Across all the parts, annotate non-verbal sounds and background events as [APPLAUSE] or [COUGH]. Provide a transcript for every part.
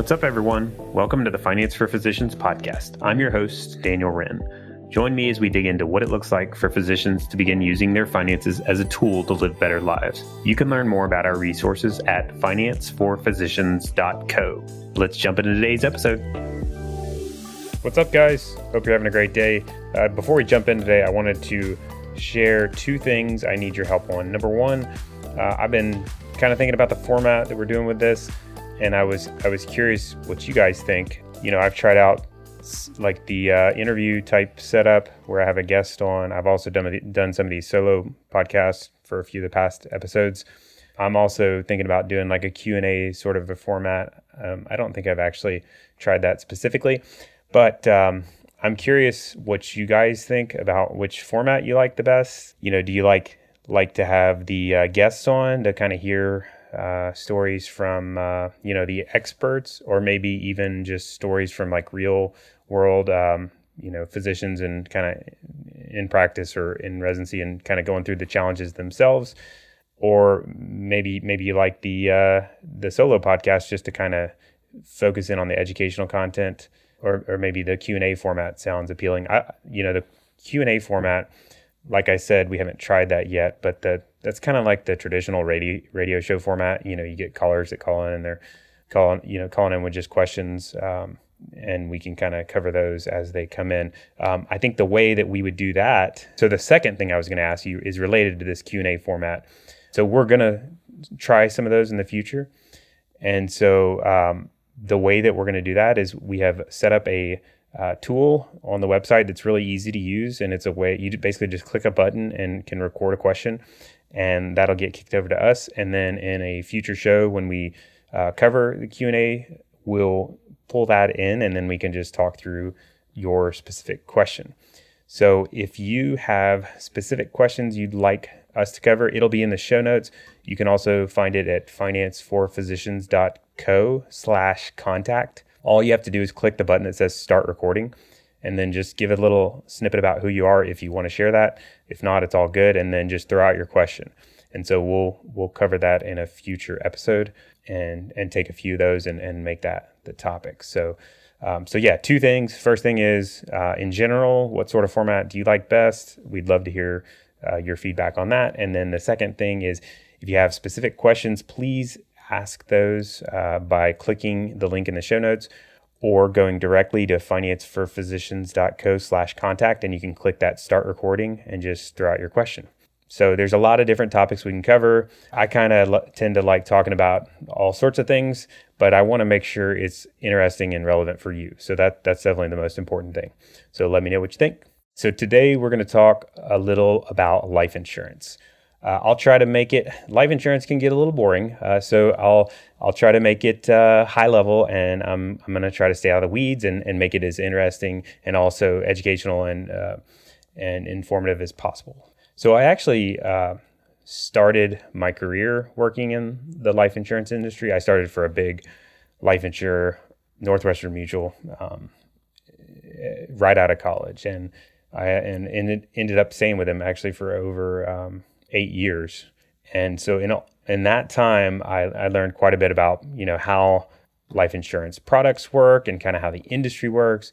What's up, everyone? Welcome to the Finance for Physicians podcast. I'm your host, Daniel Wrenne. Join me as we dig into what it looks like for physicians to begin using their finances as a tool to live better lives. You can learn more about our resources at financeforphysicians.co. Let's jump into today's episode. What's up, guys? Hope you're having a great day. Uh, before we jump in today, I wanted to share two things I need your help on. Number one, uh, I've been kind of thinking about the format that we're doing with this, and I was I was curious what you guys think. You know, I've tried out like the uh, interview type setup where I have a guest on. I've also done done some of these solo podcasts for a few of the past episodes. I'm also thinking about doing like a Q&A sort of a format. Um, I don't think I've actually tried that specifically, but um, I'm curious what you guys think about which format you like the best. You know, do you like like to have the uh, guests on to kind of hear uh, stories from uh, you know the experts, or maybe even just stories from like real world um, you know physicians and kind of in practice or in residency and kind of going through the challenges themselves. Or maybe maybe you like the uh, the solo podcast just to kind of focus in on the educational content or, or maybe the q&a format sounds appealing. I, you know the q&a format like i said we haven't tried that yet but the that's kind of like the traditional radio radio show format. You know, you get callers that call in and they're calling, you know, calling in with just questions. Um, and we can kind of cover those as they come in. Um, I think the way that we would do that. So the second thing I was going to ask you is related to this Q and A format. So we're going to try some of those in the future. And so um, the way that we're going to do that is we have set up a uh, tool on the website that's really easy to use, and it's a way you basically just click a button and can record a question, and that'll get kicked over to us. And then in a future show, when we uh, cover the Q and A, we'll pull that in, and then we can just talk through your specific question. So if you have specific questions you'd like us to cover, it'll be in the show notes. You can also find it at financeforphysicians.co slash contact. All you have to do is click the button that says start recording and then just give a little snippet about who you are if you want to share that. If not, it's all good. And then just throw out your question. And so we'll we'll cover that in a future episode and and take a few of those and, and make that the topic. So um, so yeah, two things. First thing is uh, in general, what sort of format do you like best? We'd love to hear uh, your feedback on that. And then the second thing is if you have specific questions, please ask those uh, by clicking the link in the show notes or going directly to financeforphysicians.co slash contact and you can click that start recording and just throw out your question. So there's a lot of different topics we can cover. I kind of tend to like talking about all sorts of things, but I want to make sure it's interesting and relevant for you. So that that's definitely the most important thing. So let me know what you think. So today we're going to talk a little about life insurance. Uh, I'll try to make it. Life insurance can get a little boring, uh, so I'll I'll try to make it uh, high level, and I'm I'm going to try to stay out of the weeds and, and make it as interesting and also educational and uh, and informative as possible. So I actually uh, started my career working in the life insurance industry. I started for a big life insurer, Northwestern Mutual, um, right out of college, and I and, and ended up staying with them actually for over. Um, eight years. And so in in that time, I, I learned quite a bit about you know how life insurance products work and kind of how the industry works.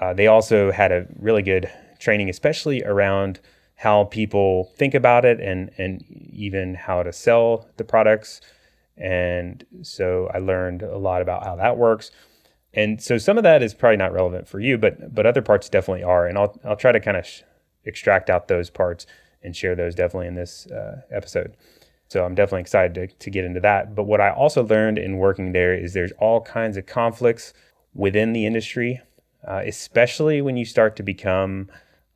Uh, they also had a really good training, especially around how people think about it and and even how to sell the products. And so I learned a lot about how that works. And so some of that is probably not relevant for you, but but other parts definitely are. And I'll I'll try to kind of sh- extract out those parts and share those definitely in this uh, episode. So I'm definitely excited to, to get into that. But what I also learned in working there is there's all kinds of conflicts within the industry, uh, especially when you start to become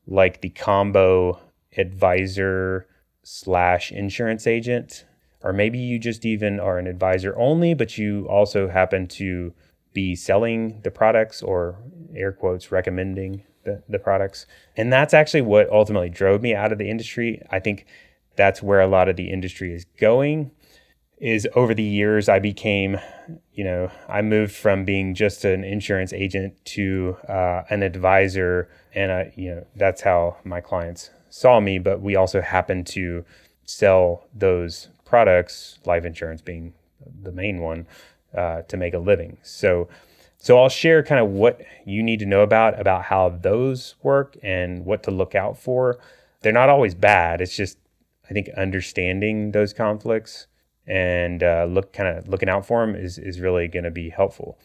like the combo advisor slash insurance agent, or maybe you just even are an advisor only, but you also happen to be selling the products or air quotes recommending the, the products. And that's actually what ultimately drove me out of the industry. I think that's where a lot of the industry is going is over the years I became, you know, I moved from being just an insurance agent to uh, an advisor, and I, you know, that's how my clients saw me. But we also happened to sell those products, life insurance being the main one, uh, to make a living. So, so I'll share kind of what you need to know about about how those work and what to look out for. They're not always bad. It's just I think understanding those conflicts and uh, look kind of looking out for them is is really going to be helpful.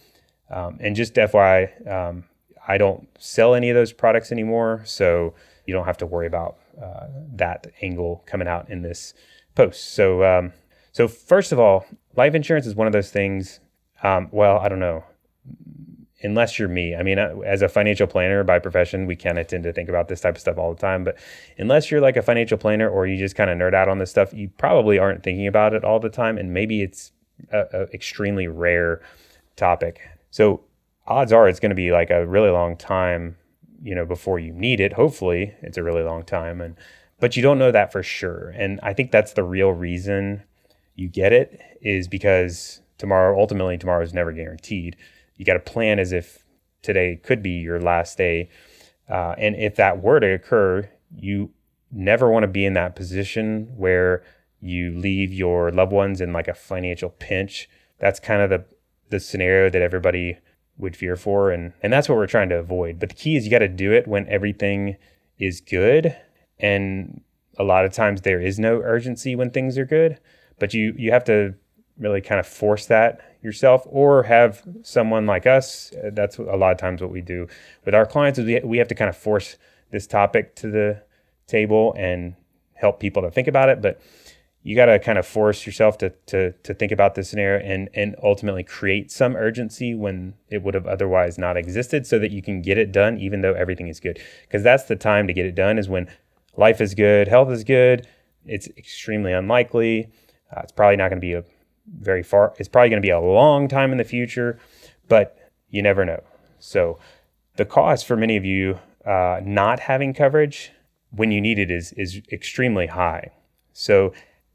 Um, and just FYI, um, I don't sell any of those products anymore, so you don't have to worry about uh, that angle coming out in this post. So, um, so first of all, life insurance is one of those things. Um, well, I don't know, unless you're me. I mean, as a financial planner by profession, we kind of tend to think about this type of stuff all the time. But unless you're like a financial planner or you just kind of nerd out on this stuff, you probably aren't thinking about it all the time, and maybe it's an extremely rare topic. So odds are it's going to be like a really long time, you know, before you need it. Hopefully, it's a really long time, and but you don't know that for sure. And I think that's the real reason you get it is because tomorrow, ultimately, tomorrow is never guaranteed. You got to plan as if today could be your last day, uh, and if that were to occur, you never want to be in that position where you leave your loved ones in like a financial pinch. That's kind of the the scenario that everybody would fear for and and that's what we're trying to avoid but the key is you got to do it when everything is good and a lot of times there is no urgency when things are good but you you have to really kind of force that yourself or have someone like us. That's a lot of times what we do with our clients is we, we have to kind of force this topic to the table and help people to think about it. But you got to kind of force yourself to, to, to think about this scenario and, and ultimately create some urgency when it would have otherwise not existed so that you can get it done even though everything is good. Because that's the time to get it done is when life is good health is good it's extremely unlikely uh, it's probably not going to be a very far it's probably going to be a long time in the future but you never know so the cost for many of you uh, not having coverage when you need it is is extremely high so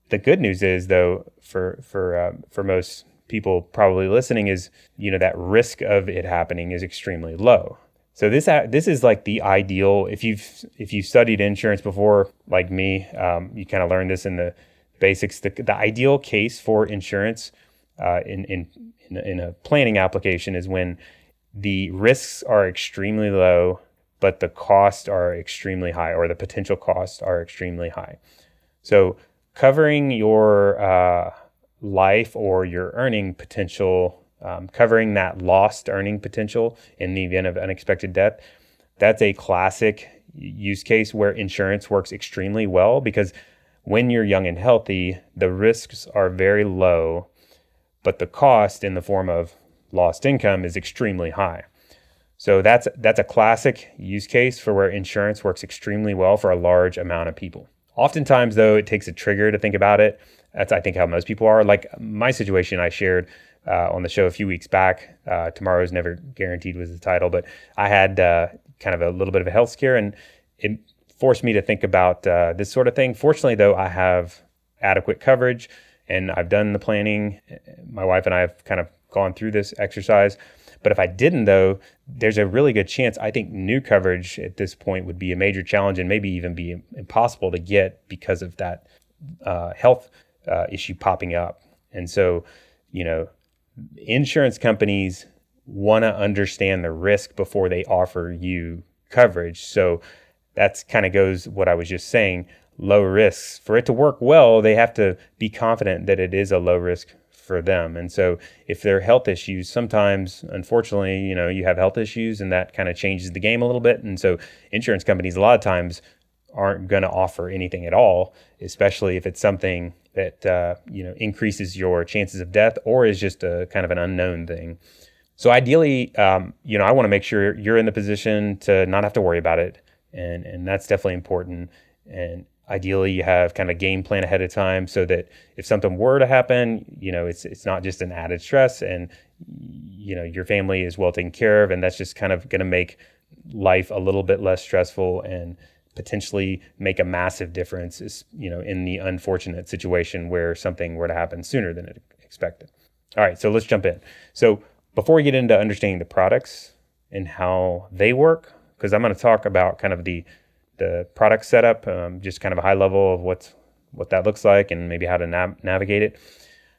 the good news is though for for um, for most people probably listening is you know that risk of it happening is extremely low. So this this is like the ideal if you've if you've studied insurance before like me, um, you kind of learned this in the basics. The, the ideal case for insurance uh, in, in in a planning application is when the risks are extremely low, but the costs are extremely high, or the potential costs are extremely high. So covering your uh, life or your earning potential, um, covering that lost earning potential in the event of unexpected death, that's a classic use case where insurance works extremely well because when you're young and healthy, the risks are very low, but the cost in the form of lost income is extremely high. So that's that's a classic use case for where insurance works extremely well for a large amount of people. Oftentimes, though, it takes a trigger to think about it. That's, I think, how most people are. Like my situation I shared uh, on the show a few weeks back. Uh, Tomorrow's Never Guaranteed was the title, but I had uh, kind of a little bit of a health scare and it forced me to think about uh, this sort of thing. Fortunately, though, I have adequate coverage and I've done the planning. My wife and I have kind of gone through this exercise. But if I didn't, though, there's a really good chance I think new coverage at this point would be a major challenge and maybe even be impossible to get because of that uh, health uh, issue popping up. And so, you know, insurance companies want to understand the risk before they offer you coverage. So that's kind of goes what I was just saying low risks. For it to work well, they have to be confident that it is a low risk for them. And so if there are health issues, sometimes unfortunately, you know, you have health issues and that kind of changes the game a little bit. And so insurance companies a lot of times aren't going to offer anything at all, especially if it's something that uh, you know increases your chances of death or is just a kind of an unknown thing. So ideally, um, you know, I want to make sure you're in the position to not have to worry about it, and and that's definitely important. And ideally you have kind of a game plan ahead of time so that if something were to happen you know it's it's not just an added stress and you know your family is well taken care of and that's just kind of going to make life a little bit less stressful and potentially make a massive difference is you know in the unfortunate situation where something were to happen sooner than expected all right so let's jump in so before we get into understanding the products and how they work because i'm going to talk about kind of the the product setup, um, just kind of a high level of what's what that looks like and maybe how to nav- navigate it.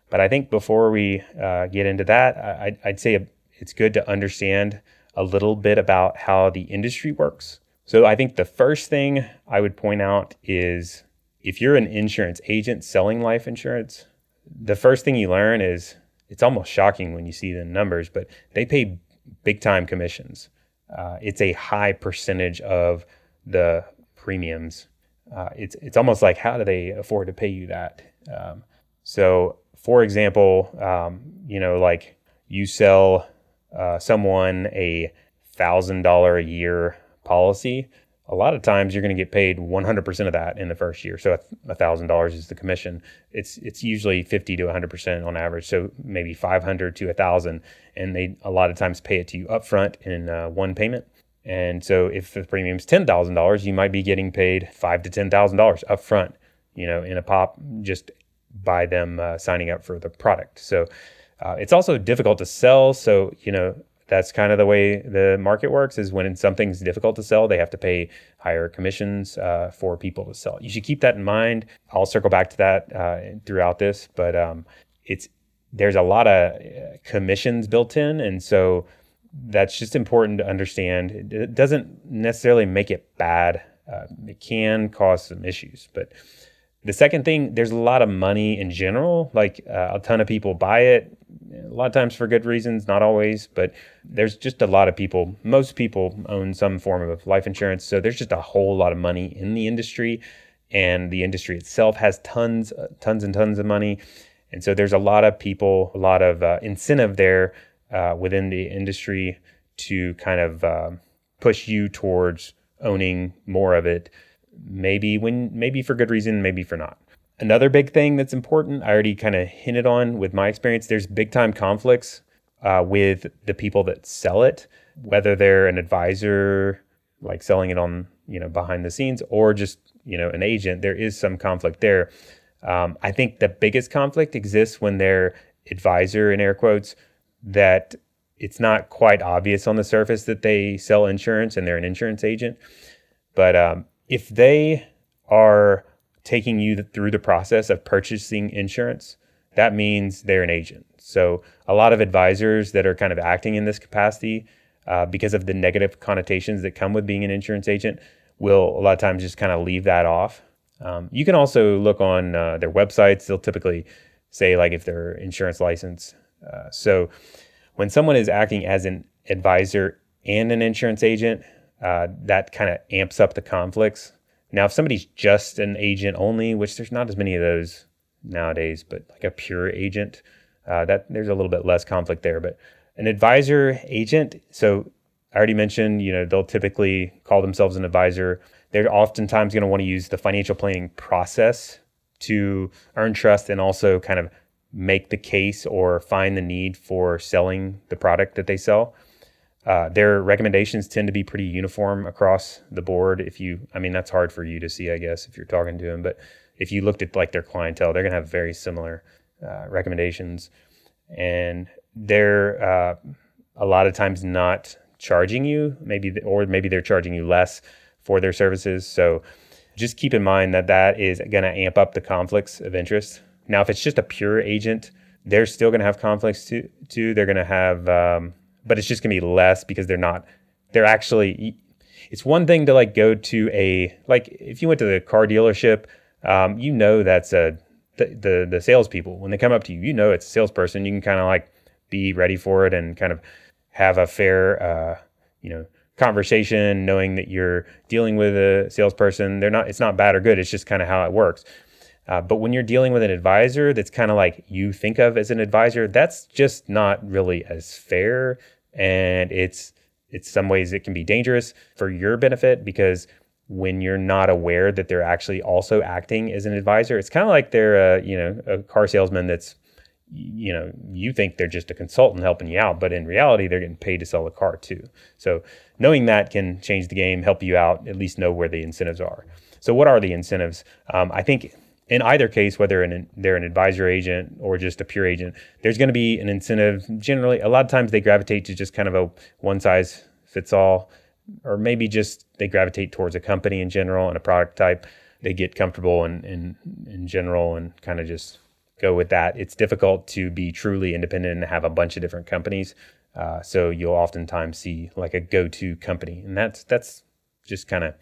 But I think before we uh, get into that, I, I'd say it's good to understand a little bit about how the industry works. So I think the first thing I would point out is if you're an insurance agent selling life insurance, the first thing you learn is it's almost shocking when you see the numbers, but they pay big time commissions. Uh, it's a high percentage of the premiums. Uh, it's it's almost like how do they afford to pay you that? Um, so, for example, um, you know, like you sell uh, someone a thousand dollar a year policy, a lot of times you're going to get paid 100% of that in the first year. So $1,000 is the commission. It's it's usually 50 to 100% on average. So maybe 500 to 1,000, and they a lot of times pay it to you upfront in uh, one payment. And so if the premium's $10,000, you might be getting paid five to $10,000 upfront, you know, in a pop just by them uh, signing up for the product. So uh, it's also difficult to sell. So, you know, that's kind of the way the market works is when something's difficult to sell they have to pay higher commissions uh, for people to sell. You should keep that in mind. I'll circle back to that uh, throughout this but um, it's there's a lot of uh, commissions built in and so that's just important to understand. It doesn't necessarily make it bad. Uh, it can cause some issues but the second thing, there's a lot of money in general. Like uh, a ton of people buy it, a lot of times for good reasons, not always, but there's just a lot of people. Most people own some form of life insurance. So there's just a whole lot of money in the industry. And the industry itself has tons, uh, tons and tons of money. And so there's a lot of people, a lot of uh, incentive there uh, within the industry to kind of uh, push you towards owning more of it maybe when maybe for good reason, maybe for not. Another big thing that's important, I already kind of hinted on with my experience, there's big time conflicts uh, with the people that sell it, whether they're an advisor, like selling it on, you know, behind the scenes, or just, you know, an agent. There is some conflict there. Um, I think the biggest conflict exists when they're advisor, in air quotes, that it's not quite obvious on the surface that they sell insurance and they're an insurance agent. But um, if they are taking you through the process of purchasing insurance, that means they're an agent. So a lot of advisors that are kind of acting in this capacity uh, because of the negative connotations that come with being an insurance agent will a lot of times just kind of leave that off. Um, you can also look on uh, their websites. They'll typically say like if they're insurance license. Uh, so when someone is acting as an advisor and an insurance agent, uh, that kind of amps up the conflicts. Now, if somebody's just an agent only, which there's not as many of those nowadays, but like a pure agent, uh, that there's a little bit less conflict there. But an advisor agent, so I already mentioned, you know, they'll typically call themselves an advisor. They're oftentimes going to want to use the financial planning process to earn trust and also kind of make the case or find the need for selling the product that they sell. Uh, their recommendations tend to be pretty uniform across the board. If you, I mean, that's hard for you to see, I guess, if you're talking to them. But if you looked at like their clientele, they're going to have very similar uh, recommendations, and they're uh, a lot of times not charging you, maybe, or maybe they're charging you less for their services. So just keep in mind that that is going to amp up the conflicts of interest. Now, if it's just a pure agent, they're still going to have conflicts too. too. They're going to have um, but it's just gonna be less because they're not. They're actually. It's one thing to like go to a like if you went to the car dealership, um, you know that's a the, the the salespeople when they come up to you, you know it's a salesperson. You can kind of like be ready for it and kind of have a fair, uh, you know, conversation, knowing that you're dealing with a salesperson. They're not. It's not bad or good. It's just kind of how it works. Uh, but when you're dealing with an advisor that's kind of like you think of as an advisor, that's just not really as fair. And it's, it's some ways it can be dangerous for your benefit because when you're not aware that they're actually also acting as an advisor, it's kind of like they're a, you know, a car salesman that's, you know, you think they're just a consultant helping you out, but in reality, they're getting paid to sell the car too. So knowing that can change the game, help you out, at least know where the incentives are. So what are the incentives? Um, I think in either case, whether an, they're an advisor agent or just a pure agent, there's going to be an incentive. Generally, a lot of times they gravitate to just kind of a one size fits all, or maybe just they gravitate towards a company in general and a product type. They get comfortable in, in, in general and kind of just go with that. It's difficult to be truly independent and have a bunch of different companies. Uh, so you'll oftentimes see like a go-to company, and that's that's just kind of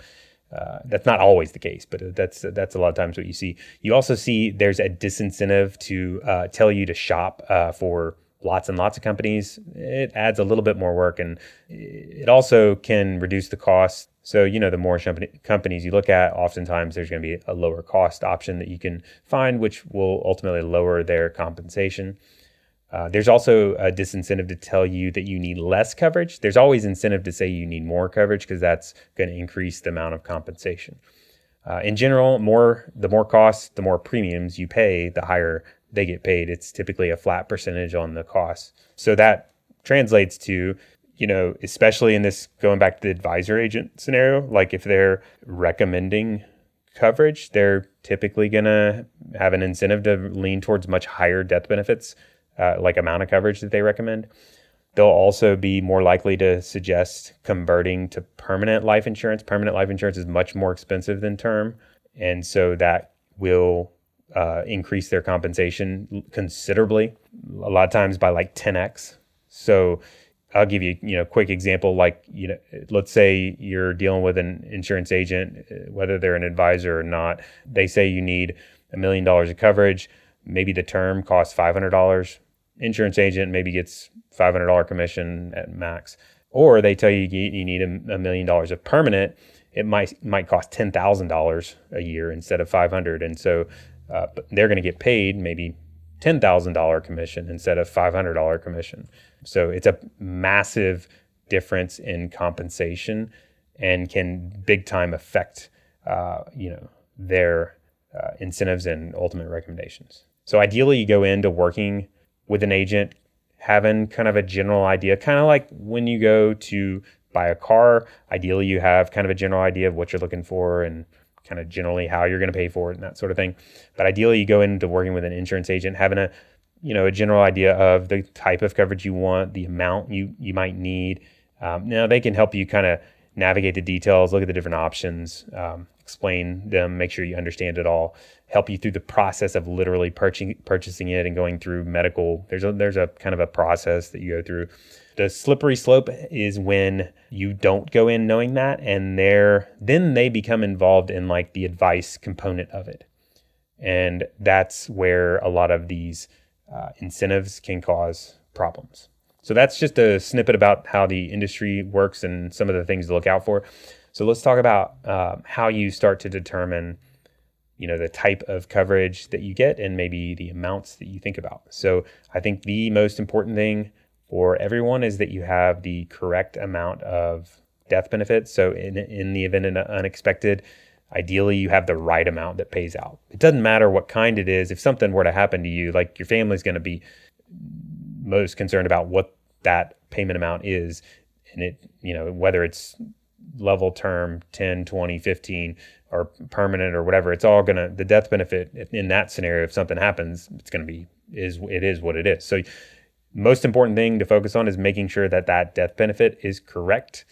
uh, that's not always the case, but that's that's a lot of times what you see. You also see there's a disincentive to uh, tell you to shop uh, for lots and lots of companies. It adds a little bit more work, and it also can reduce the cost. So you know, the more companies you look at, oftentimes there's going to be a lower cost option that you can find, which will ultimately lower their compensation. Uh, there's also a disincentive to tell you that you need less coverage. There's always incentive to say you need more coverage because that's going to increase the amount of compensation. Uh, in general, more the more costs, the more premiums you pay, the higher they get paid. It's typically a flat percentage on the costs. So that translates to, you know, especially in this going back to the advisor agent scenario, like if they're recommending coverage, they're typically going to have an incentive to lean towards much higher death benefits uh, like amount of coverage that they recommend. They'll also be more likely to suggest converting to permanent life insurance. Permanent life insurance is much more expensive than term. And so that will uh, increase their compensation considerably, a lot of times by like 10x. So I'll give you, you know, quick example. Like, you know, let's say you're dealing with an insurance agent, uh, whether they're an advisor or not. They say you need a million dollars of coverage. Maybe the term costs five hundred dollars insurance agent maybe gets $500 commission at max or they tell you you need a million dollars of permanent it might might cost $10,000 a year instead of 500 and so uh, they're going to get paid maybe $10,000 commission instead of $500 commission. So it's a massive difference in compensation and can big time affect uh, you know their uh, incentives and ultimate recommendations. So ideally you go into working with an agent, having kind of a general idea, kind of like when you go to buy a car, ideally you have kind of a general idea of what you're looking for and kind of generally how you're going to pay for it and that sort of thing. But ideally you go into working with an insurance agent having a you know a general idea of the type of coverage you want, the amount you you might need. Um, now they can help you kind of navigate the details, look at the different options, um, explain them, make sure you understand it all, help you through the process of literally purchasing purchasing it and going through medical. There's a there's a kind of a process that you go through. The slippery slope is when you don't go in knowing that, and they're then they become involved in like the advice component of it, and that's where a lot of these uh, incentives can cause problems. So that's just a snippet about how the industry works and some of the things to look out for. So let's talk about uh, how you start to determine, you know, the type of coverage that you get and maybe the amounts that you think about. So I think the most important thing for everyone is that you have the correct amount of death benefits. So in in the event of unexpected, ideally you have the right amount that pays out. It doesn't matter what kind it is. If something were to happen to you, like your family's going to be most concerned about what that payment amount is. And it you know whether it's level term 10 20 15 or permanent or whatever it's all gonna the death benefit in that scenario if something happens it's gonna be is it is what it is. So most important thing to focus on is making sure that that death benefit is correct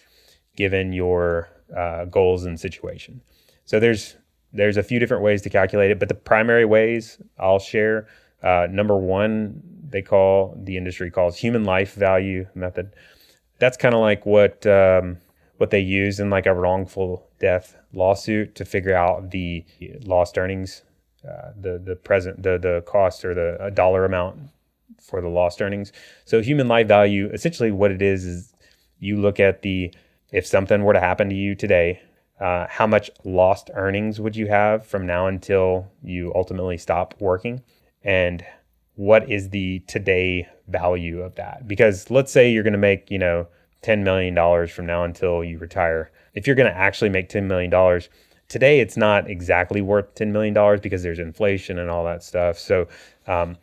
given your uh, goals and situation. So there's there's a few different ways to calculate it but the primary ways i'll share uh, number one they call the industry calls human life value method that's kind of like what um, what they use in like a wrongful death lawsuit to figure out the lost earnings, uh, the the present the the cost or the dollar amount for the lost earnings. So human life value, essentially, what it is is you look at the if something were to happen to you today, uh, how much lost earnings would you have from now until you ultimately stop working, and what is the today value of that? Because let's say you're going to make you know $10 million from now until you retire. If you're going to actually make $10 million, today it's not exactly worth $10 million because there's inflation and all that stuff. So, um,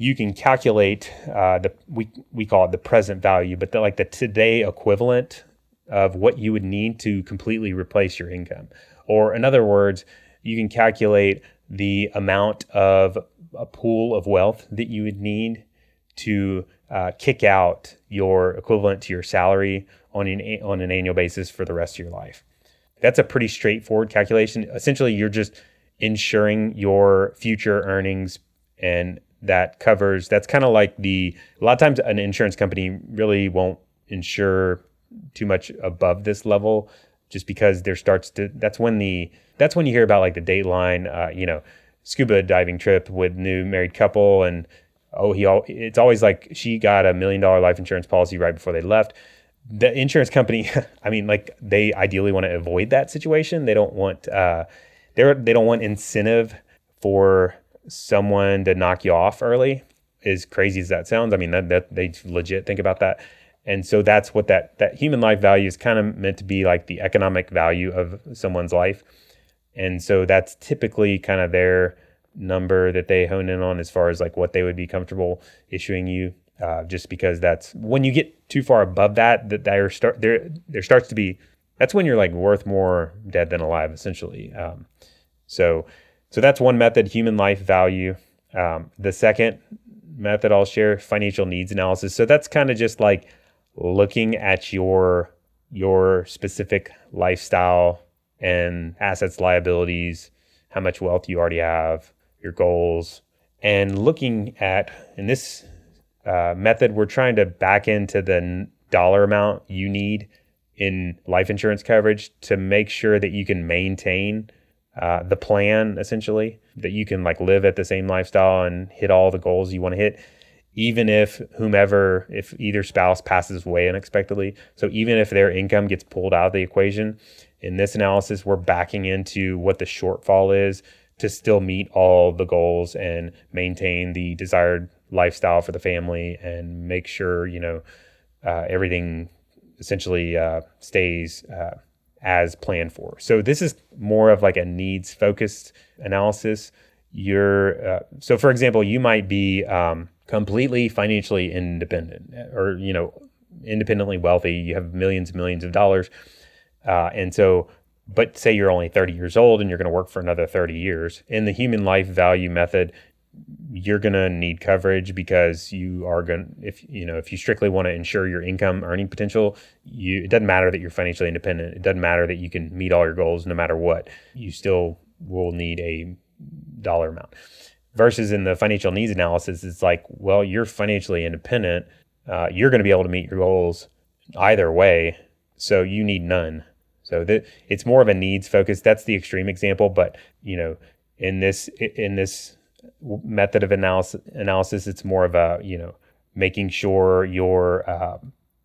you can calculate uh, the we we call it the present value, but the, like the today equivalent of what you would need to completely replace your income. Or in other words, you can calculate the amount of a pool of wealth that you would need to uh, kick out your equivalent to your salary on an, on an annual basis for the rest of your life. That's a pretty straightforward calculation. Essentially, you're just ensuring your future earnings and that covers that's kind of like the a lot of times an insurance company really won't insure too much above this level just because there starts to that's when the that's when you hear about like the dateline uh, you know scuba diving trip with new married couple and oh he all it's always like she got a million dollar life insurance policy right before they left. The insurance company [LAUGHS] i mean like they ideally want to avoid that situation. They don't want uh they're they don't want incentive for someone to knock you off early as crazy as that sounds. I mean that, that they legit think about that. And so that's what that that human life value is kind of meant to be like the economic value of someone's life and so that's typically kind of their number that they hone in on as far as like what they would be comfortable issuing you uh, just because that's when you get too far above that that there start there there starts to be that's when you're like worth more dead than alive essentially um, so so that's one method human life value um, the second method i'll share financial needs analysis so that's kind of just like looking at your your specific lifestyle and assets liabilities how much wealth you already have your goals, and looking at in this uh, method, we're trying to back into the dollar amount you need in life insurance coverage to make sure that you can maintain uh, the plan essentially that you can like live at the same lifestyle and hit all the goals you want to hit even if whomever if either spouse passes away unexpectedly. So even if their income gets pulled out of the equation in this analysis we're backing into what the shortfall is to still meet all the goals and maintain the desired lifestyle for the family and make sure you know uh, everything essentially uh, stays uh, as planned for. So this is more of like a needs focused analysis. You're uh, so for example, you might be um, completely financially independent or you know independently wealthy. You have millions and millions of dollars, uh, and so but say you're only 30 years old and you're going to work for another 30 years in the human life value method you're going to need coverage because you are going if you know if you strictly want to ensure your income earning potential you it doesn't matter that you're financially independent. It doesn't matter that you can meet all your goals no matter what. You still will need a dollar amount. Versus in the financial needs analysis it's like well you're financially independent. Uh, you're going to be able to meet your goals either way so you need none so that it's more of a needs focus. That's the extreme example, but you know, in this in this method of analysis, analysis, it's more of a you know making sure you're uh,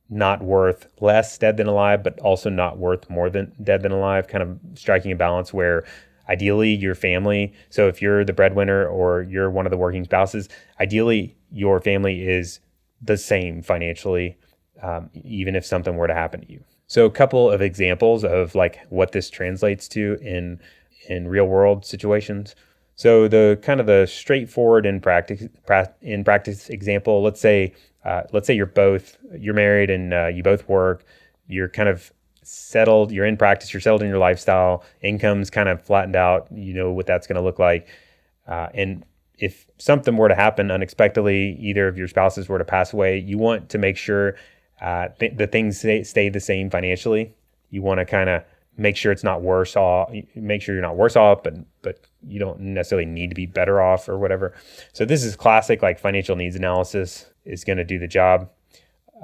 not worth less dead than alive, but also not worth more than dead than alive. Kind of striking a balance where ideally your family. So if you're the breadwinner or you're one of the working spouses, ideally your family is the same financially, um, even if something were to happen to you. So a couple of examples of like what this translates to in in real world situations. So the kind of the straightforward in practice in practice example. Let's say uh, let's say you're both you're married and uh, you both work. You're kind of settled. You're in practice. You're settled in your lifestyle. Income's kind of flattened out. You know what that's going to look like. Uh, and if something were to happen unexpectedly, either of your spouses were to pass away, you want to make sure uh, th- the things stay, stay the same financially. You want to kind of make sure it's not worse off. Make sure you're not worse off, but but you don't necessarily need to be better off or whatever. So this is classic like financial needs analysis is going to do the job.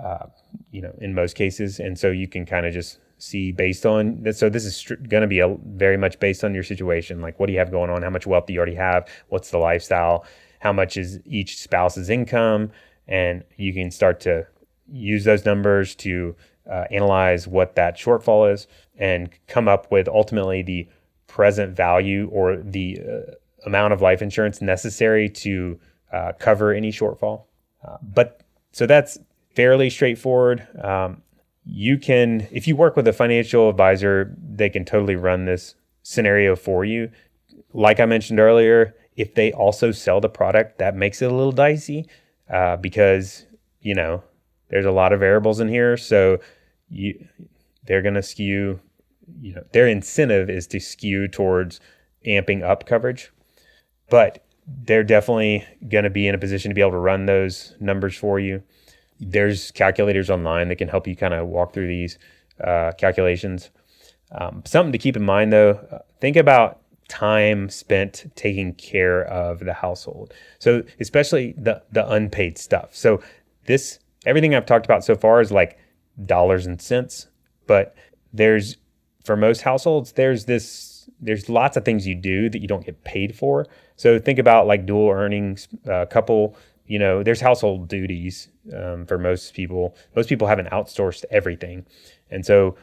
Uh, you know, in most cases, and so you can kind of just see based on that. So this is str- going to be a, very much based on your situation. Like, what do you have going on? How much wealth do you already have? What's the lifestyle? How much is each spouse's income? And you can start to use those numbers to uh, analyze what that shortfall is and come up with ultimately the present value or the uh, amount of life insurance necessary to uh, cover any shortfall. Uh, but so that's fairly straightforward. Um, you can, if you work with a financial advisor, they can totally run this scenario for you. Like I mentioned earlier, if they also sell the product, that makes it a little dicey uh, because, you know, there's a lot of variables in here, so you they're going to skew. You know, their incentive is to skew towards amping up coverage, but they're definitely going to be in a position to be able to run those numbers for you. There's calculators online that can help you kind of walk through these uh, calculations. Um, something to keep in mind though, think about time spent taking care of the household. So especially the the unpaid stuff. So this everything I've talked about so far is like dollars and cents, but there's for most households there's this there's lots of things you do that you don't get paid for. So think about like dual earnings uh, couple. You know, there's household duties um, for most people. Most people haven't outsourced everything, and so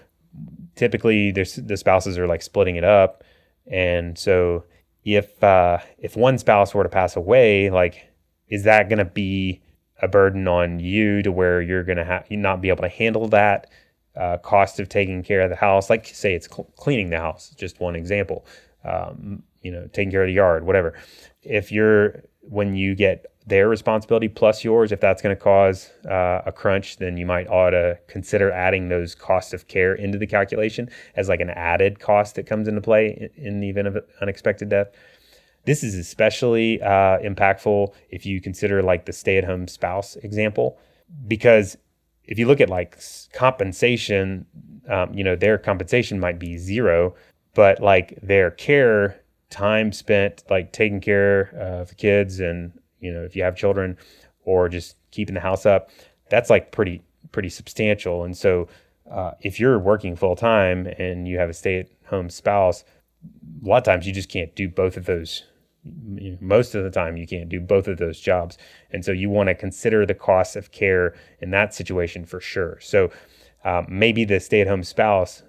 typically the spouses are like splitting it up. And so if uh, if one spouse were to pass away, like is that going to be a burden on you to where you're going to you not be able to handle that uh, cost of taking care of the house? Like say it's cl- cleaning the house, just one example. Um, you know, taking care of the yard, whatever. If you're when you get their responsibility plus yours, if that's going to cause uh, a crunch, then you might ought to consider adding those costs of care into the calculation as like an added cost that comes into play in the event of unexpected death. This is especially uh, impactful if you consider like the stay-at-home spouse example, because if you look at like compensation, um, you know their compensation might be zero, but like their care time spent like taking care of the kids and you know if you have children or just keeping the house up that's like pretty pretty substantial. And so uh, if you're working full time and you have a stay at home spouse a lot of times you just can't do both of those you know, most of the time you can't do both of those jobs and so you want to consider the cost of care in that situation for sure so um, maybe the stay at home spouse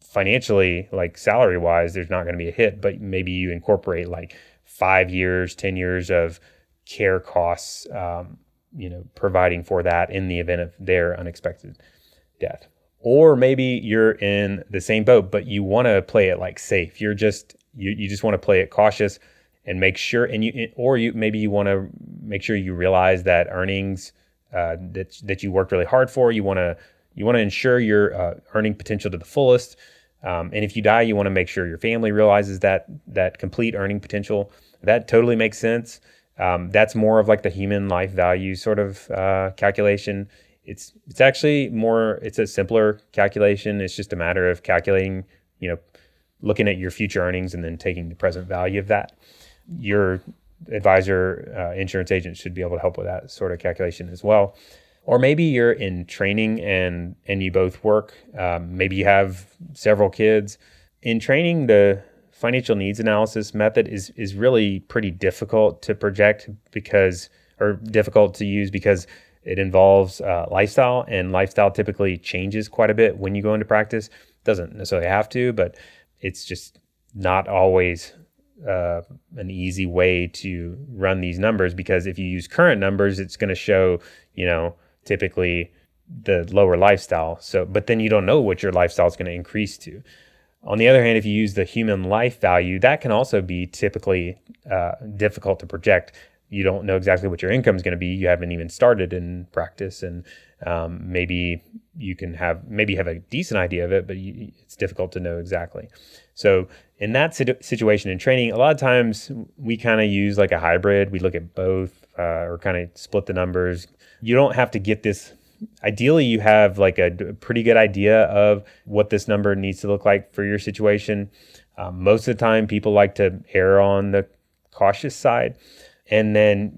financially like salary wise there's not going to be a hit but maybe you incorporate like five years ten years of care costs, um, you know, providing for that in the event of their unexpected death. Or maybe you're in the same boat, but you want to play it like safe. You're just you, you just want to play it cautious and make sure and you or you maybe you want to make sure you realize that earnings uh, that that you worked really hard for. You want to you want to ensure your uh, earning potential to the fullest. Um, and if you die, you want to make sure your family realizes that that complete earning potential. That totally makes sense. Um, that's more of like the human life value sort of uh, calculation. It's it's actually more it's a simpler calculation. It's just a matter of calculating, you know, looking at your future earnings and then taking the present value of that. Your advisor, uh, insurance agent should be able to help with that sort of calculation as well. Or maybe you're in training and and you both work. Um, maybe you have several kids. In training, the financial needs analysis method is is really pretty difficult to project because or difficult to use because it involves uh, lifestyle and lifestyle typically changes quite a bit when you go into practice doesn't necessarily have to but it's just not always uh, an easy way to run these numbers because if you use current numbers it's going to show you know typically the lower lifestyle so but then you don't know what your lifestyle is going to increase to on the other hand, if you use the human life value, that can also be typically uh, difficult to project. You don't know exactly what your income is going to be. You haven't even started in practice, and um, maybe you can have maybe have a decent idea of it, but you, it's difficult to know exactly. So in that situ- situation in training, a lot of times we kind of use like a hybrid. We look at both uh, or kind of split the numbers. You don't have to get this ideally you have like a pretty good idea of what this number needs to look like for your situation. Um, most of the time, people like to err on the cautious side. And then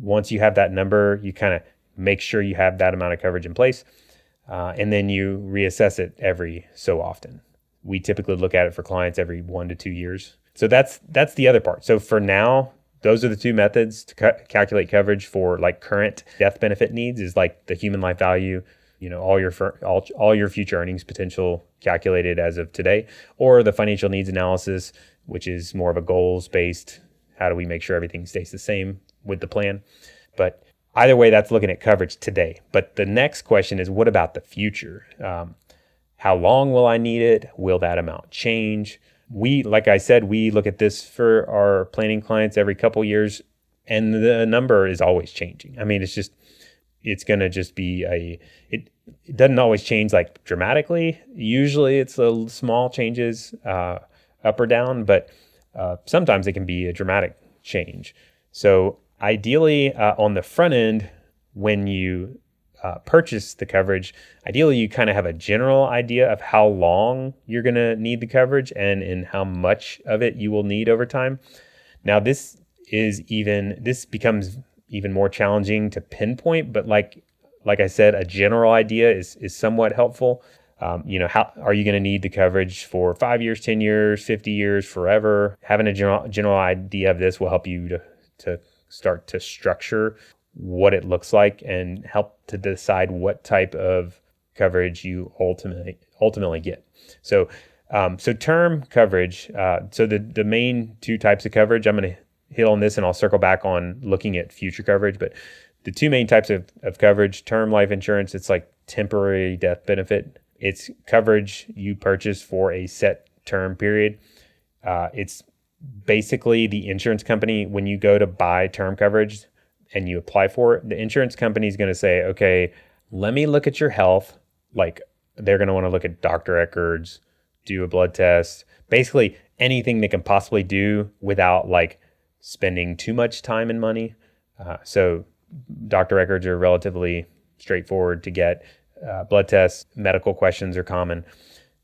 once you have that number, you kind of make sure you have that amount of coverage in place. Uh, and then you reassess it every so often. We typically look at it for clients every one to two years. So that's that's the other part. So for now, those are the two methods to ca- calculate coverage for like current death benefit needs is like the human life value you know all your all, all your future earnings potential calculated as of today or the financial needs analysis which is more of a goals based how do we make sure everything stays the same with the plan but either way that's looking at coverage today but the next question is what about the future um, how long will i need it? Will that amount change? We like i said we look at this for our planning clients every couple years and the number is always changing. I mean it's just it's going to just be a it, it doesn't always change like dramatically. Usually it's a small changes uh, up or down but uh, sometimes it can be a dramatic change. So ideally uh, on the front end when you uh, purchase the coverage, ideally you kind of have a general idea of how long you're going to need the coverage and in how much of it you will need over time. Now, this is even this becomes even more challenging to pinpoint, but like like I said, a general idea is is somewhat helpful. Um, you know, how are you going to need the coverage for five years, ten years, fifty years, forever? Having a general general idea of this will help you to to start to structure what it looks like and help to decide what type of coverage you ultimately ultimately get. So, um, so term coverage. Uh, so the the main two types of coverage. I'm going to hit on this, and I'll circle back on looking at future coverage. But the two main types of, of coverage: term life insurance. It's like temporary death benefit. It's coverage you purchase for a set term period. Uh, it's basically the insurance company when you go to buy term coverage and you apply for it, the insurance company is going to say, okay, let me look at your health. Like they're going to want to look at doctor records, do a blood test, basically anything they can possibly do without like spending too much time and money. Uh, so doctor records are relatively straightforward to get. Uh, blood tests, medical questions are common.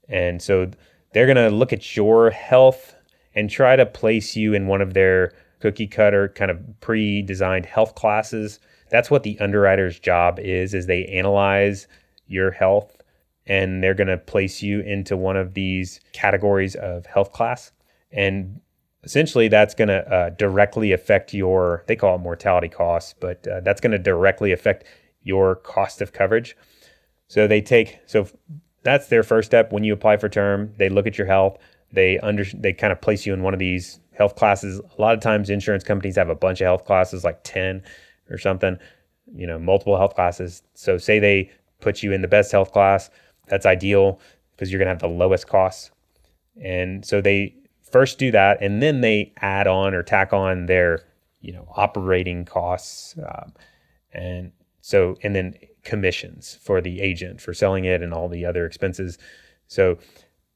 And so they're going to look at your health and try to place you in one of their cookie cutter kind of pre-designed health classes. That's what the underwriter's job is is they analyze your health and they're going to place you into one of these categories of health class. And essentially that's going to uh, directly affect your they call it mortality costs but uh, that's going to directly affect your cost of coverage. So they take so that's their first step when you apply for term. They look at your health. They under they kind of place you in one of these health classes. A lot of times, insurance companies have a bunch of health classes, like 10 or something, you know, multiple health classes. So, say they put you in the best health class, that's ideal because you're going to have the lowest costs. And so, they first do that, and then they add on or tack on their, you know, operating costs. Um, and so, and then commissions for the agent for selling it and all the other expenses. So,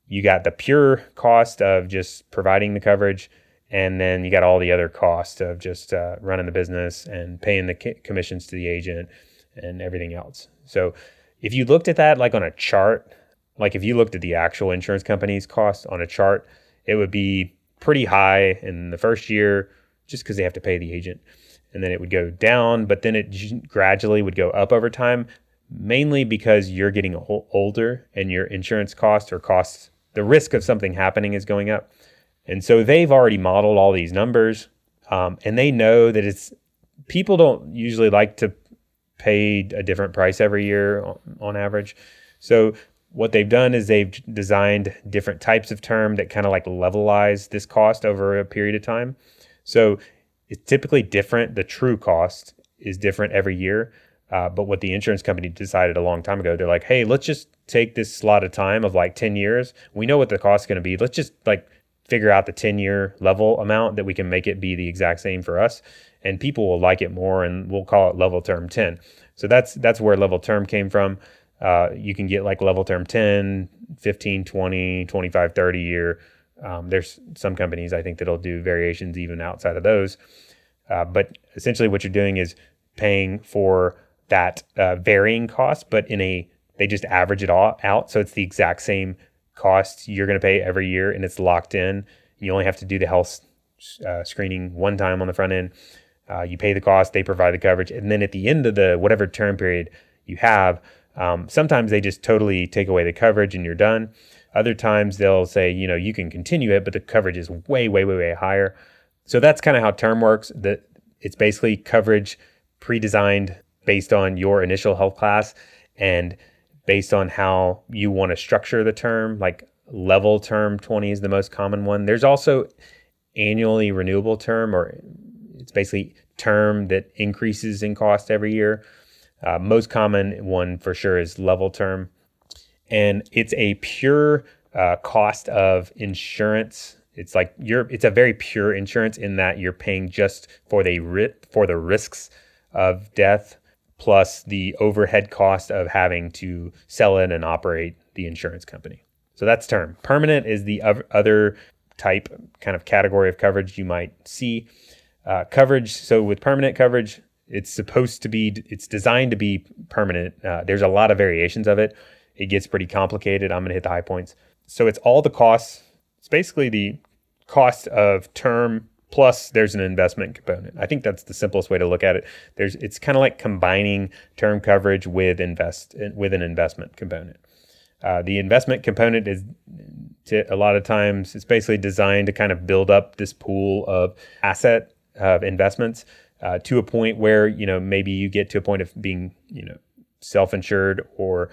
you got the pure cost of just providing the coverage and then you got all the other costs of just uh, running the business and paying the commissions to the agent and everything else. So if you looked at that like on a chart, like if you looked at the actual insurance company's cost on a chart, it would be pretty high in the first year just because they have to pay the agent. And then it would go down, but then it gradually would go up over time, mainly because you're getting older and your insurance costs or costs, the risk of something happening is going up. And so they've already modeled all these numbers um, and they know that it's people don't usually like to pay a different price every year on, on average. So what they've done is they've designed different types of term that kind of like levelize this cost over a period of time. So it's typically different. The true cost is different every year. Uh, but what the insurance company decided a long time ago, they're like, hey, let's just take this slot of time of like 10 years. We know what the cost is going to be. Let's just like figure out the 10 year level amount that we can make it be the exact same for us and people will like it more and we'll call it level term 10 so that's that's where level term came from. Uh, you can get like level term 10 15 20 25 30 year. Um, there's some companies i think that'll do variations even outside of those. Uh, but essentially what you're doing is paying for that uh, varying cost but in a they just average it all out so it's the exact same cost you're going to pay every year and it's locked in. You only have to do the health uh, screening one time on the front end. Uh, you pay the cost, they provide the coverage. And then at the end of the whatever term period you have, um, sometimes they just totally take away the coverage and you're done. Other times they'll say, you know, you can continue it, but the coverage is way, way, way, way higher. So that's kind of how term works. That it's basically coverage pre-designed based on your initial health class and based on how you want to structure the term. Like level term 20 is the most common one. There's also annually renewable term, or it's basically term that increases in cost every year. Uh, most common one for sure is level term. And it's a pure uh, cost of insurance. It's like you're. It's a very pure insurance in that you're paying just for the ri- for the risks of death plus the overhead cost of having to sell it and operate the insurance company. So that's term. Permanent is the other type, kind of category of coverage you might see. Uh, coverage, so with permanent coverage, it's supposed to be it's designed to be permanent uh, there's a lot of variations of it it gets pretty complicated i'm going to hit the high points so it's all the costs it's basically the cost of term plus there's an investment component. I think that's the simplest way to look at it. There's it's kind of like combining term coverage with invest with an investment component. Uh, the investment component is to, a lot of times it's basically designed to kind of build up this pool of asset of investments uh, to a point where you know maybe you get to a point of being you know self-insured or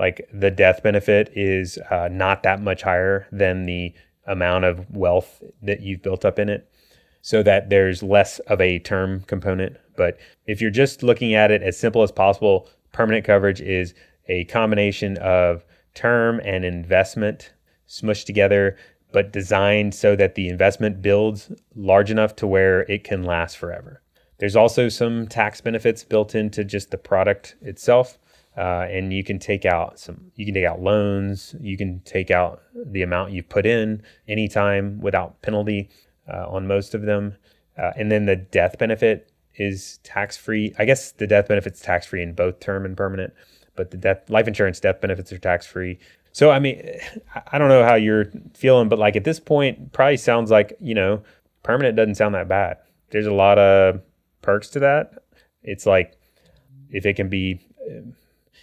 like the death benefit is uh, not that much higher than the amount of wealth that you've built up in it so that there's less of a term component but if you're just looking at it as simple as possible permanent coverage is a combination of term and investment smushed together but designed so that the investment builds large enough to where it can last forever there's also some tax benefits built into just the product itself. Uh, and you can take out some you can take out loans you can take out the amount you've put in anytime without penalty uh, on most of them uh, and then the death benefit is tax free i guess the death benefit's tax free in both term and permanent but the death life insurance death benefits are tax free so i mean i don't know how you're feeling but like at this point probably sounds like you know permanent doesn't sound that bad there's a lot of perks to that. It's like if it can be,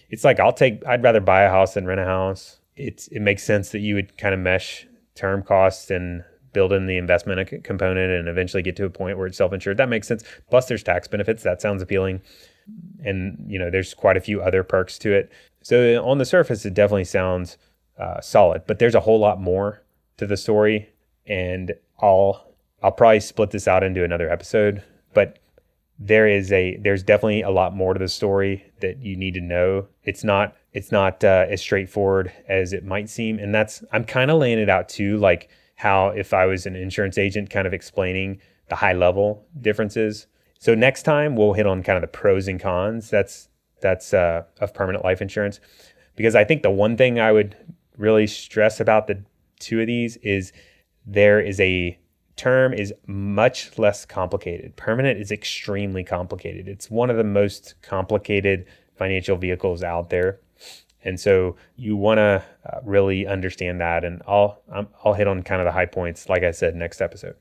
it's like I'll take. I'd rather buy a house than rent a house. It's it makes sense that you would kind of mesh term costs and build in the investment component and eventually get to a point where it's self-insured. That makes sense. Plus, there's tax benefits. That sounds appealing, and you know there's quite a few other perks to it. So on the surface, it definitely sounds uh, solid. But there's a whole lot more to the story, and I'll I'll probably split this out into another episode. But there is a there's definitely a lot more to the story that you need to know. It's not it's not uh, as straightforward as it might seem, and that's I'm kind of laying it out too, like how if I was an insurance agent, kind of explaining the high level differences. So next time we'll hit on kind of the pros and cons. That's that's uh, of permanent life insurance, because I think the one thing I would really stress about the two of these is there is a term is much less complicated. Permanent is extremely complicated. It's one of the most complicated financial vehicles out there. And so you want to uh, really understand that. And I'll, i will hit on kind of the high points, like I said, next episode.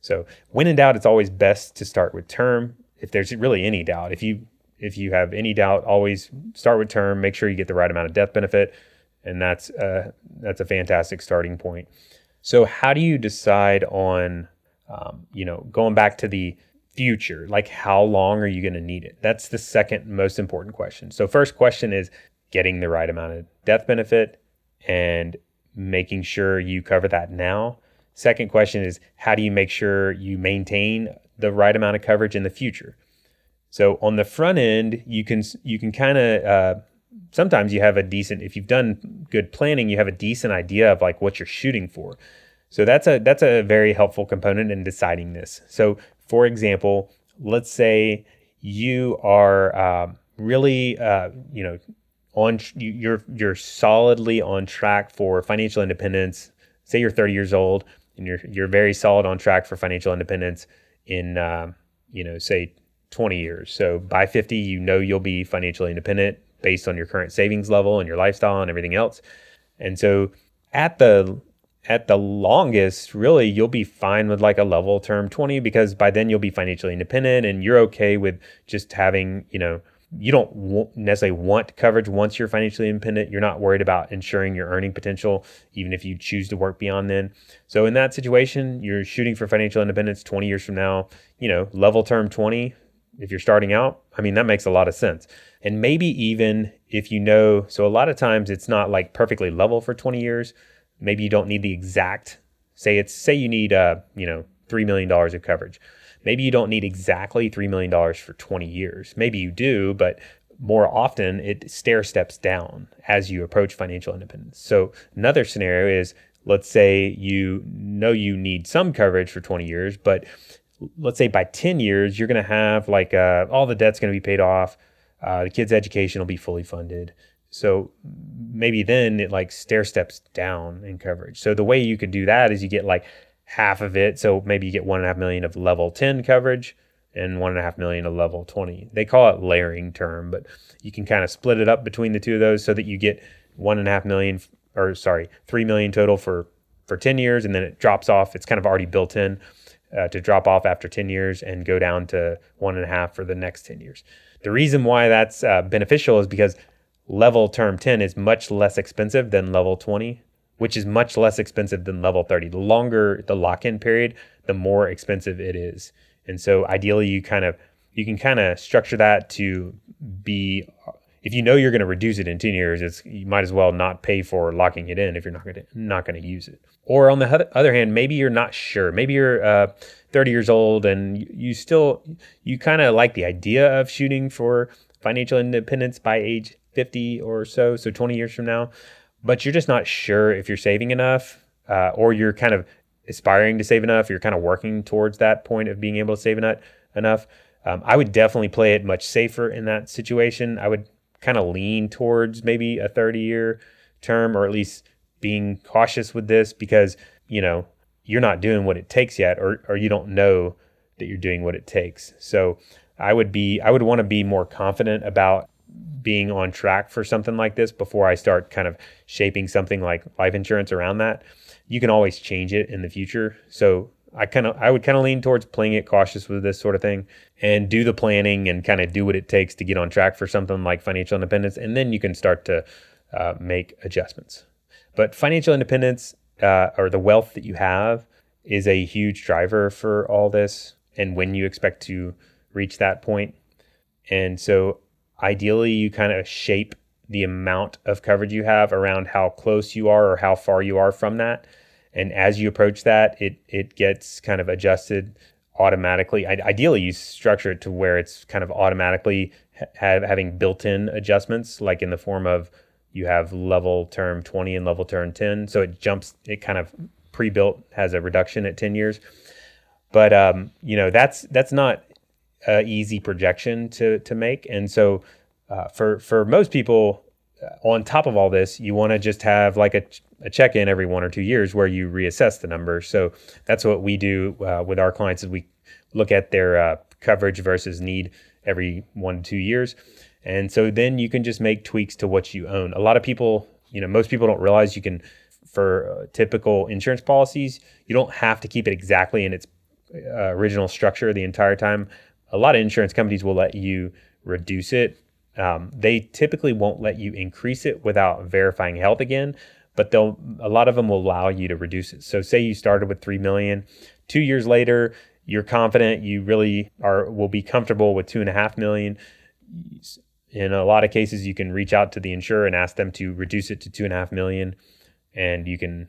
So when in doubt, it's always best to start with term. If there's really any doubt, if you if you have any doubt, always start with term. Make sure you get the right amount of death benefit, and that's uh, that's a fantastic starting point. So how do you decide on, um, you know, going back to the future, like how long are you going to need it? That's the second most important question. So first question is getting the right amount of death benefit and making sure you cover that now. Second question is how do you make sure you maintain the right amount of coverage in the future? So on the front end, you can you can kind of uh, sometimes you have a decent if you've done good planning you have a decent idea of like what you're shooting for so that's a that's a very helpful component in deciding this so for example let's say you are uh, really uh, you know on you're you're solidly on track for financial independence say you're 30 years old and you're you're very solid on track for financial independence in uh, you know say 20 years so by 50 you know you'll be financially independent based on your current savings level and your lifestyle and everything else. And so at the at the longest, really, you'll be fine with like a level term 20 because by then you'll be financially independent and you're okay with just having, you know, you don't necessarily want coverage once you're financially independent. You're not worried about ensuring your earning potential, even if you choose to work beyond then. So in that situation, you're shooting for financial independence 20 years from now, you know, level term 20, if you're starting out, I mean, that makes a lot of sense. And maybe even if you know, so a lot of times it's not like perfectly level for 20 years. Maybe you don't need the exact, say it's, say you need, uh, you know, $3 million of coverage. Maybe you don't need exactly $3 million for 20 years. Maybe you do, but more often it stair steps down as you approach financial independence. So another scenario is let's say you know you need some coverage for 20 years, but let's say by 10 years, you're going to have like uh, all the debt's going to be paid off. Uh, the kid's education will be fully funded. So maybe then it like stair steps down in coverage. So the way you could do that is you get like half of it. So maybe you get one and a half million of level 10 coverage and one and of half million a level 20. They call it layering term, but you can kind of split it up between the two of those so that you get one and a half million or sorry, three million total for for 10 years, and then it drops off. It's kind of already built in uh, to drop off after 10 years and go down to one and a half for the next 10 years. The reason why that's uh, beneficial is because level term 10 is much less expensive than level 20, which is much less expensive than level 30. The longer the lock in period, the more expensive it is. And so ideally, you kind of you can kind of structure that to be if you know you're going to reduce it in 10 years, it's you might as well not pay for locking it in if you're not going to not going to use it. Or on the other hand, maybe you're not sure. Maybe you're uh, 30 years old and you still you kind of like the idea of shooting for financial independence by age 50 or so, so 20 years from now, but you're just not sure if you're saving enough uh, or you're kind of aspiring to save enough. You're kind of working towards that point of being able to save enough. enough. Um, I would definitely play it much safer in that situation. I would kind of lean towards maybe a 30 year term or at least being cautious with this because, you know, you're not doing what it takes yet or, or you don't know that you're doing what it takes. So I would be, I would want to be more confident about being on track for something like this before I start kind of shaping something like life insurance around that. You can always change it in the future. So I kind of I would kind of lean towards playing it cautious with this sort of thing and do the planning and kind of do what it takes to get on track for something like financial independence, and then you can start to uh, make adjustments. But financial independence uh, or the wealth that you have is a huge driver for all this, and when you expect to reach that point. And so, ideally, you kind of shape the amount of coverage you have around how close you are or how far you are from that and as you approach that, it it gets kind of adjusted automatically. I, ideally, you structure it to where it's kind of automatically ha- having built-in adjustments, like in the form of you have level term 20 and level term 10, so it jumps. It kind of pre-built has a reduction at 10 years, but um, you know that's that's not a easy projection to to make, and so uh, for for most people, uh, on top of all this, you want to just have like a a check in every one or two years where you reassess the number. So that's what we do uh, with our clients is we look at their uh, coverage versus need every one to two years. And so then you can just make tweaks to what you own. A lot of people, you know, most people don't realize you can, for uh, typical insurance policies, you don't have to keep it exactly in its uh, original structure the entire time. A lot of insurance companies will let you reduce it. Um, they typically won't let you increase it without verifying health again but they'll a lot of them will allow you to reduce it. So say you started with 3 million, two years later, you're confident you really are will be comfortable with two and a half million. In a lot of cases, you can reach out to the insurer and ask them to reduce it to two and a half million, and you can,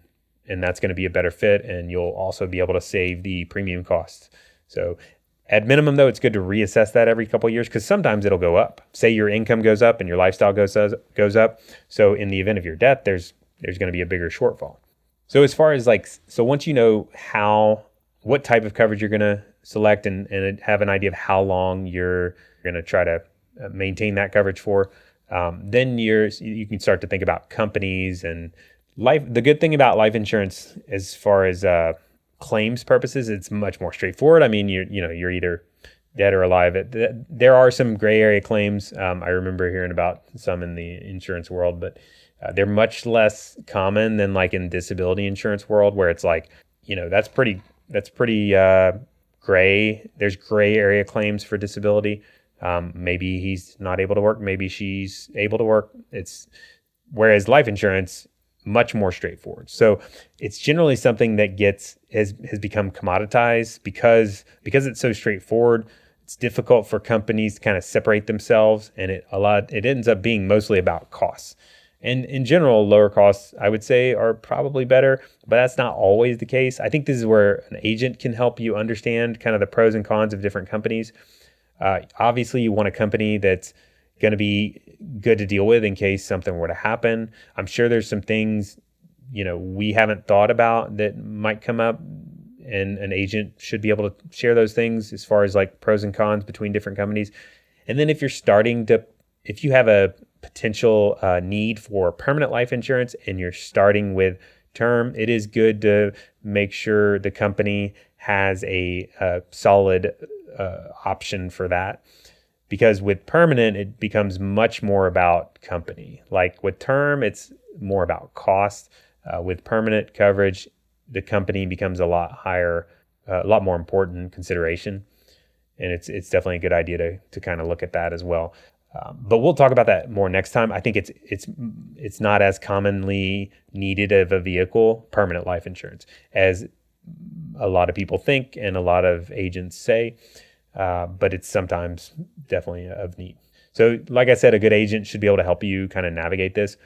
and that's going to be a better fit, and you'll also be able to save the premium costs. So at minimum, though, it's good to reassess that every couple years because sometimes it'll go up. Say your income goes up and your lifestyle goes goes up. So in the event of your death, there's there's going to be a bigger shortfall. So as far as like, so once you know how, what type of coverage you're going to select and, and have an idea of how long you're going to try to uh, maintain that coverage for, um, then you're, you can start to think about companies and life. The good thing about life insurance, as far as uh, claims purposes, it's much more straightforward. I mean, you're, you know, you're either dead or alive. There are some gray area claims. Um, I remember hearing about some in the insurance world, but uh, they're much less common than like in disability insurance world where it's like, you know, that's pretty that's pretty uh, gray. There's gray area claims for disability. Um, maybe he's not able to work. Maybe she's able to work. It's whereas life insurance much more straightforward. So it's generally something that gets has has become commoditized because because it's so straightforward. It's difficult for companies to kind of separate themselves, and it a lot it ends up being mostly about costs. And in general, lower costs, I would say, are probably better, but that's not always the case. I think this is where an agent can help you understand kind of the pros and cons of different companies. Uh, obviously, you want a company that's going to be good to deal with in case something were to happen. I'm sure there's some things, you know, we haven't thought about that might come up, and an agent should be able to share those things as far as like pros and cons between different companies. And then if you're starting to, if you have a potential uh, need for permanent life insurance and you're starting with term, it is good to make sure the company has a, a solid uh, option for that because with permanent it becomes much more about company like with term it's more about cost uh, with permanent coverage the company becomes a lot higher uh, a lot more important consideration and it's it's definitely a good idea to to kind of look at that as well um, but we'll talk about that more next time. I think it's it's it's not as commonly needed of a vehicle, permanent life insurance, as a lot of people think and a lot of agents say. Uh, but it's sometimes definitely of need. So, like I said, a good agent should be able to help you kind of navigate this.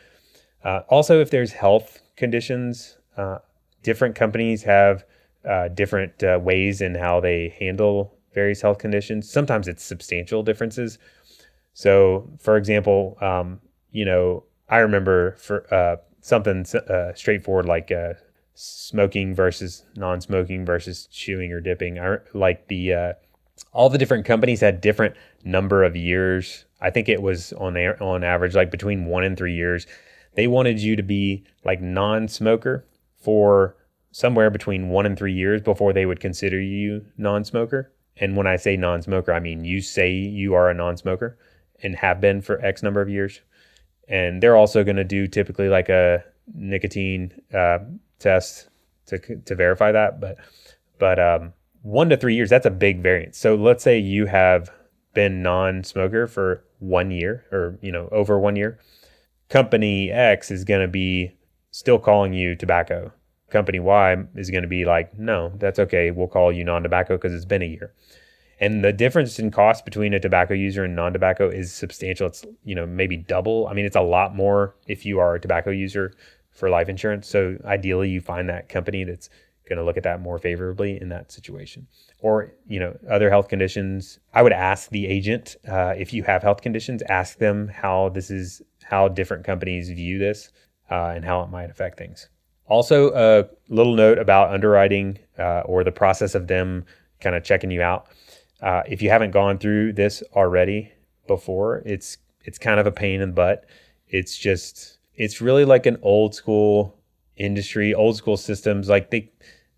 Uh, also, if there's health conditions, uh, different companies have uh, different uh, ways in how they handle various health conditions. Sometimes it's substantial differences. So, for example, um, you know, I remember for uh, something straightforward like smoking versus non-smoking versus chewing or dipping. I like the all the different companies had different number of years. I think it was on on average like between one and three years. They wanted you to be like non-smoker for somewhere between one and three years before they would consider you non-smoker. And when I say non-smoker, I mean you say you are a non-smoker and have been for X number of years. And they're also going to do typically like a nicotine uh, test to to verify that. But but um, one to three years, that's a big variance. So let's say you have been non-smoker for one year or you know over one year. Company X is going to be still calling you tobacco. Company Y is going to be like, no, that's okay. We'll call you non-tobacco because it's been a year and the difference in cost between a tobacco user and non-tobacco is substantial it's you know maybe double i mean it's a lot more if you are a tobacco user for life insurance so ideally you find that company that's going to look at that more favorably in that situation. Or you know other health conditions i would ask the agent uh, if you have health conditions ask them how this is how different companies view this uh, and how it might affect things. Also a little note about underwriting uh, or the process of them kind of checking you out. Uh, if you haven't gone through this already before, it's it's kind of a pain in the butt. It's just it's really like an old school industry, old school systems. Like they,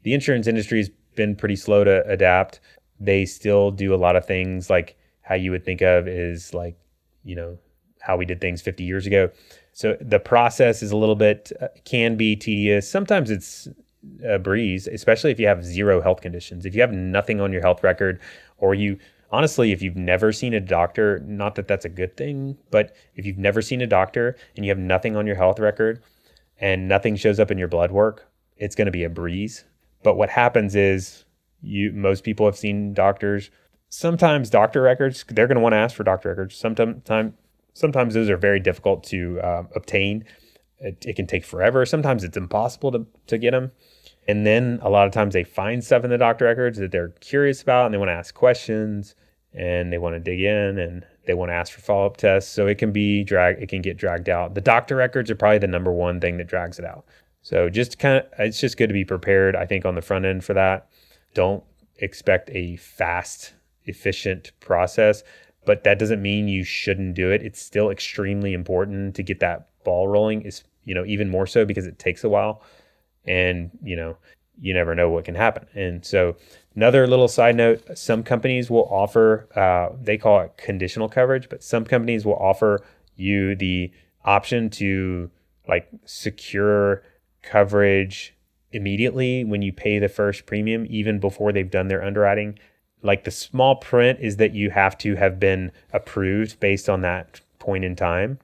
the insurance industry has been pretty slow to adapt. They still do a lot of things like how you would think of is like you know how we did things 50 years ago. So the process is a little bit uh, can be tedious. Sometimes it's a breeze, especially if you have zero health conditions. If you have nothing on your health record, or you honestly, if you've never seen a doctor, not that that's a good thing, but if you've never seen a doctor and you have nothing on your health record and nothing shows up in your blood work, it's going to be a breeze. But what happens is you most people have seen doctors. Sometimes doctor records, they're going to want to ask for doctor records. Sometimes sometimes those are very difficult to uh, obtain. It, it, can take forever. Sometimes it's impossible to, to get them. And then a lot of times they find stuff in the doctor records that they're curious about and they want to ask questions and they want to dig in and they want to ask for follow up tests. So it can be drag, it can get dragged out. The doctor records are probably the number one thing that drags it out. So just kind of, it's just good to be prepared, I think, on the front end for that. Don't expect a fast, efficient process, but that doesn't mean you shouldn't do it. It's still extremely important to get that ball rolling, is, you know, even more so because it takes a while and you know you never know what can happen and so another little side note some companies will offer uh, they call it conditional coverage but some companies will offer you the option to like secure coverage immediately when you pay the first premium even before they've done their underwriting like the small print is that you have to have been approved based on that point in time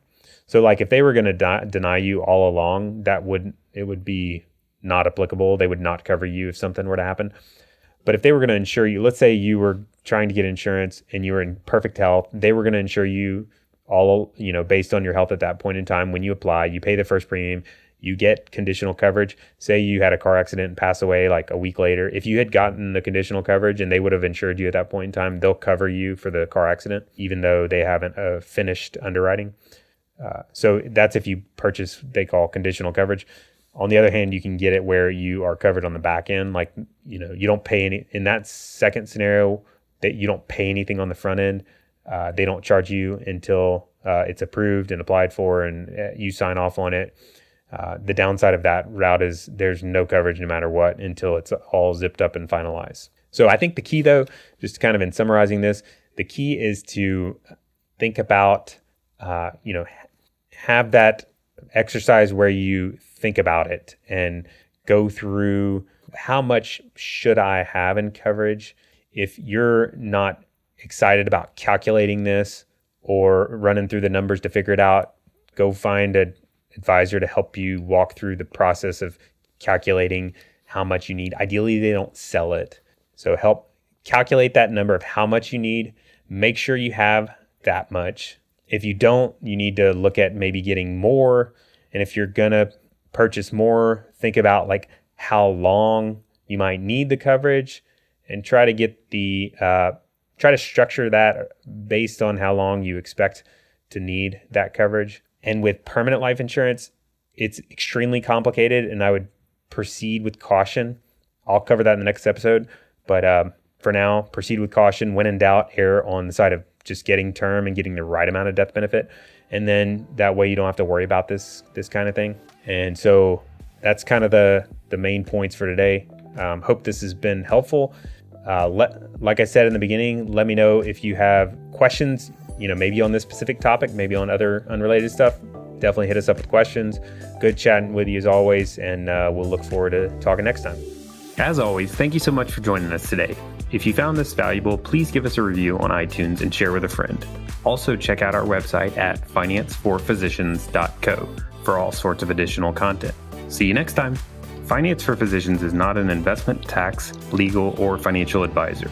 so like if they were going to deny you all along that would it would be not applicable. They would not cover you if something were to happen. But if they were going to insure you, let's say you were trying to get insurance and you were in perfect health, they were going to insure you all, you know, based on your health at that point in time. When you apply, you pay the first premium, you get conditional coverage. Say you had a car accident and pass away like a week later. If you had gotten the conditional coverage and they would have insured you at that point in time, they'll cover you for the car accident, even though they haven't uh, finished underwriting. Uh, so that's if you purchase, they call conditional coverage. On the other hand, you can get it where you are covered on the back end. Like, you know, you don't pay any in that second scenario that you don't pay anything on the front end. Uh, they don't charge you until uh, it's approved and applied for and uh, you sign off on it. Uh, the downside of that route is there's no coverage no matter what until it's all zipped up and finalized. So I think the key, though, just kind of in summarizing this, the key is to think about, uh, you know, have that exercise where you think about it and go through how much should I have in coverage. If you're not excited about calculating this or running through the numbers to figure it out, go find an advisor to help you walk through the process of calculating how much you need. Ideally, they don't sell it. So help calculate that number of how much you need. Make sure you have that much. If you don't, you need to look at maybe getting more. And if you're going to purchase more, think about like how long you might need the coverage and try to get the uh, try to structure that based on how long you expect to need that coverage. And with permanent life insurance, it's extremely complicated, and I would proceed with caution. I'll cover that in the next episode, but um, for now, proceed with caution. When in doubt, err on the side of just getting term and getting the right amount of death benefit, and then that way you don't have to worry about this this kind of thing. And so that's kind of the the main points for today. Um, hope this has been helpful. Uh, let, like I said in the beginning, let me know if you have questions. You know, maybe on this specific topic, maybe on other unrelated stuff. Definitely hit us up with questions. Good chatting with you as always, and uh, we'll look forward to talking next time. As always, thank you so much for joining us today. If you found this valuable, please give us a review on iTunes and share with a friend. Also, check out our website at financeforphysicians.co for all sorts of additional content. See you next time. Finance for Physicians is not an investment, tax, legal, or financial advisor.